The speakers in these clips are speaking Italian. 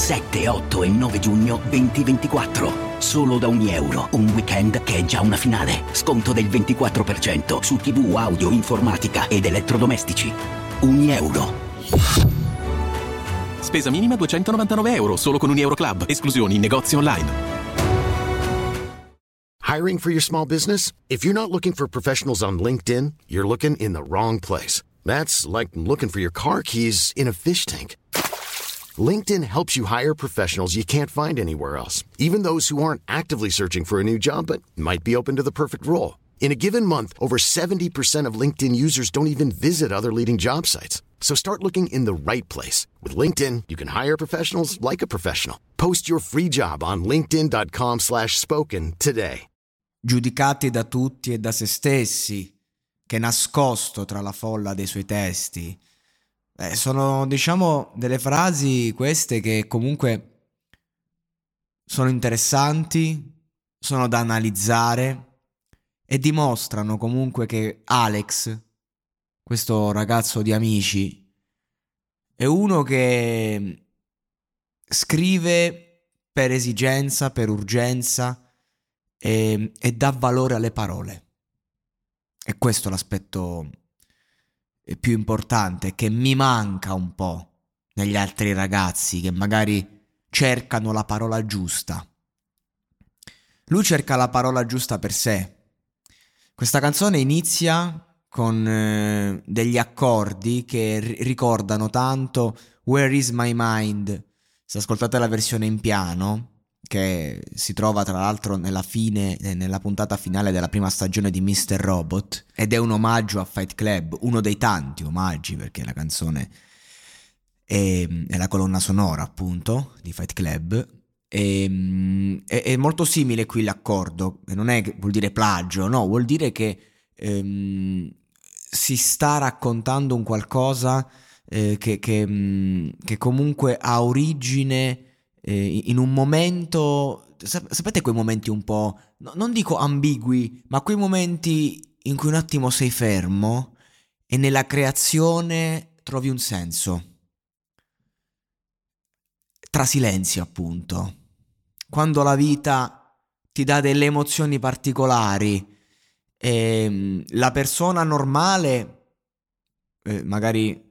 7, 8 e 9 giugno 2024. Solo da ogni euro, un weekend che è già una finale. Sconto del 24% su TV, audio, informatica ed elettrodomestici. Ogni euro. Spesa minima 299 euro, solo con un Euro Club. Esclusioni in negozi online. Hiring for your small business? If you're not looking for professionals on LinkedIn, you're looking in the wrong place. That's like looking for your car keys in a fish tank. LinkedIn helps you hire professionals you can't find anywhere else, even those who aren't actively searching for a new job but might be open to the perfect role. In a given month, over 70% of LinkedIn users don't even visit other leading job sites. So start looking in the right place. With LinkedIn, you can hire professionals like a professional. Post your free job on linkedin.com slash spoken today. Giudicati da tutti e da se stessi, che nascosto tra la folla dei suoi testi. Eh, sono, diciamo, delle frasi queste che comunque sono interessanti, sono da analizzare e dimostrano comunque che Alex, questo ragazzo di amici, è uno che scrive per esigenza, per urgenza e, e dà valore alle parole. E questo è l'aspetto più importante che mi manca un po' negli altri ragazzi che magari cercano la parola giusta. Lui cerca la parola giusta per sé. Questa canzone inizia con eh, degli accordi che r- ricordano tanto Where is my mind? Se ascoltate la versione in piano, che si trova tra l'altro nella fine, eh, nella puntata finale della prima stagione di Mr. Robot, ed è un omaggio a Fight Club, uno dei tanti omaggi perché la canzone è, è la colonna sonora appunto di Fight Club. E, ehm, è, è, molto simile qui l'accordo, non è vuol dire plagio, no, vuol dire che ehm, si sta raccontando un qualcosa eh, che, che, che comunque ha origine eh, in un momento, sapete quei momenti un po', no, non dico ambigui, ma quei momenti in cui un attimo sei fermo e nella creazione trovi un senso. Tra silenzio, appunto. Quando la vita ti dà delle emozioni particolari e ehm, la persona normale eh, magari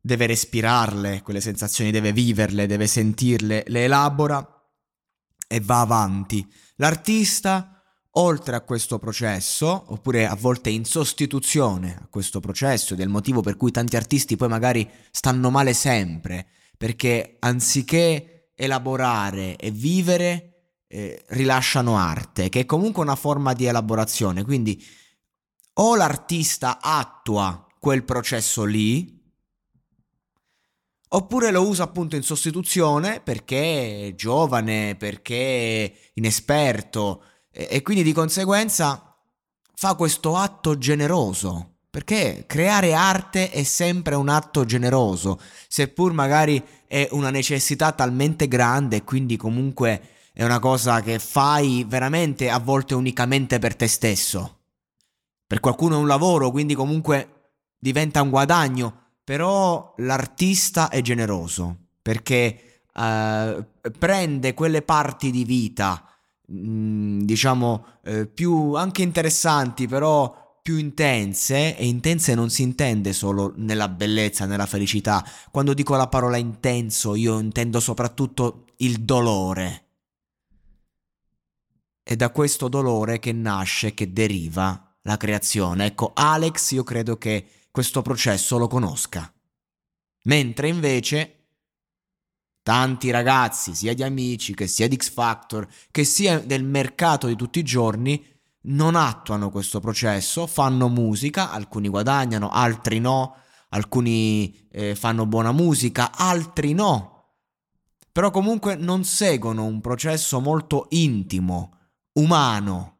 deve respirarle, quelle sensazioni deve viverle, deve sentirle, le elabora e va avanti. L'artista, oltre a questo processo, oppure a volte in sostituzione a questo processo, ed è il motivo per cui tanti artisti poi magari stanno male sempre, perché anziché elaborare e vivere, eh, rilasciano arte, che è comunque una forma di elaborazione. Quindi o l'artista attua quel processo lì, Oppure lo usa appunto in sostituzione perché è giovane, perché è inesperto e, e quindi di conseguenza fa questo atto generoso. Perché creare arte è sempre un atto generoso, seppur magari è una necessità talmente grande e quindi comunque è una cosa che fai veramente a volte unicamente per te stesso. Per qualcuno è un lavoro, quindi comunque diventa un guadagno, però l'artista è generoso perché eh, prende quelle parti di vita, mm, diciamo, eh, più anche interessanti, però più intense, e intense non si intende solo nella bellezza, nella felicità. Quando dico la parola intenso, io intendo soprattutto il dolore. È da questo dolore che nasce, che deriva la creazione. Ecco, Alex, io credo che questo processo lo conosca. Mentre invece tanti ragazzi, sia di amici che sia di X Factor, che sia del mercato di tutti i giorni, non attuano questo processo, fanno musica, alcuni guadagnano, altri no, alcuni eh, fanno buona musica, altri no. Però comunque non seguono un processo molto intimo, umano,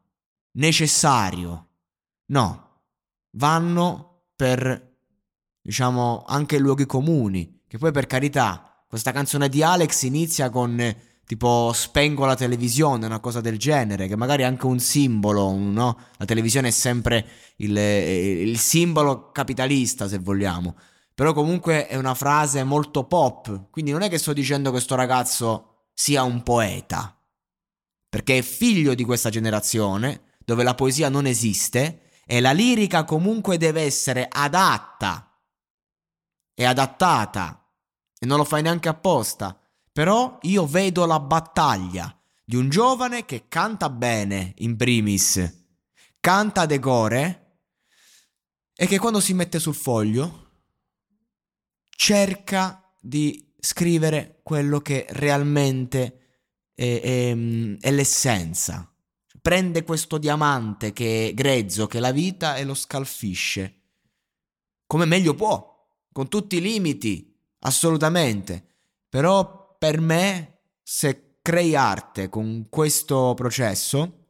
necessario. No, vanno per diciamo, anche luoghi comuni. Che poi per carità, questa canzone di Alex inizia con eh, tipo spengo la televisione, una cosa del genere, che magari è anche un simbolo, no? La televisione è sempre il, eh, il simbolo capitalista, se vogliamo. però comunque è una frase molto pop, quindi non è che sto dicendo che sto ragazzo sia un poeta, perché è figlio di questa generazione dove la poesia non esiste e la lirica comunque deve essere adatta e adattata e non lo fai neanche apposta. Però io vedo la battaglia di un giovane che canta bene, in primis, canta decore e che quando si mette sul foglio cerca di scrivere quello che realmente è, è, è l'essenza. Prende questo diamante che è grezzo, che è la vita, e lo scalfisce. Come meglio può, con tutti i limiti, assolutamente. Però per me, se crei arte con questo processo,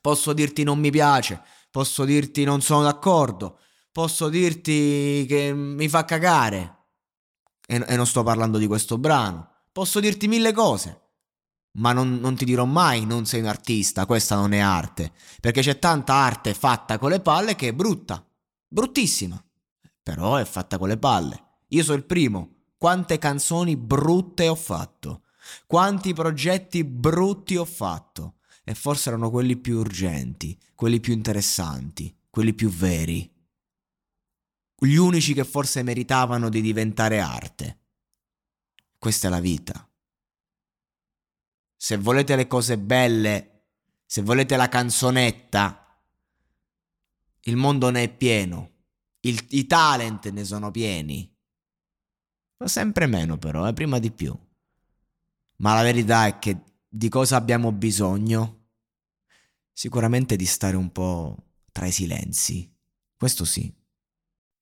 posso dirti non mi piace, posso dirti non sono d'accordo, posso dirti che mi fa cagare. E, e non sto parlando di questo brano. Posso dirti mille cose. Ma non, non, ti dirò mai non sei un artista, questa non è arte. Perché c'è tanta arte fatta con le palle che è brutta. Bruttissima. Però è fatta con le palle. Io sono il primo. Quante canzoni brutte ho fatto. Quanti progetti brutti ho fatto. E forse erano quelli più urgenti, quelli più interessanti, quelli più veri. Gli unici che forse meritavano di diventare arte. Questa è la vita. Se volete le cose belle, se volete la canzonetta, il mondo ne è pieno. Il, I talent ne sono pieni. Ma sempre meno però, eh, prima di più. Ma la verità è che di cosa abbiamo bisogno? Sicuramente di stare un po' tra i silenzi. Questo sì.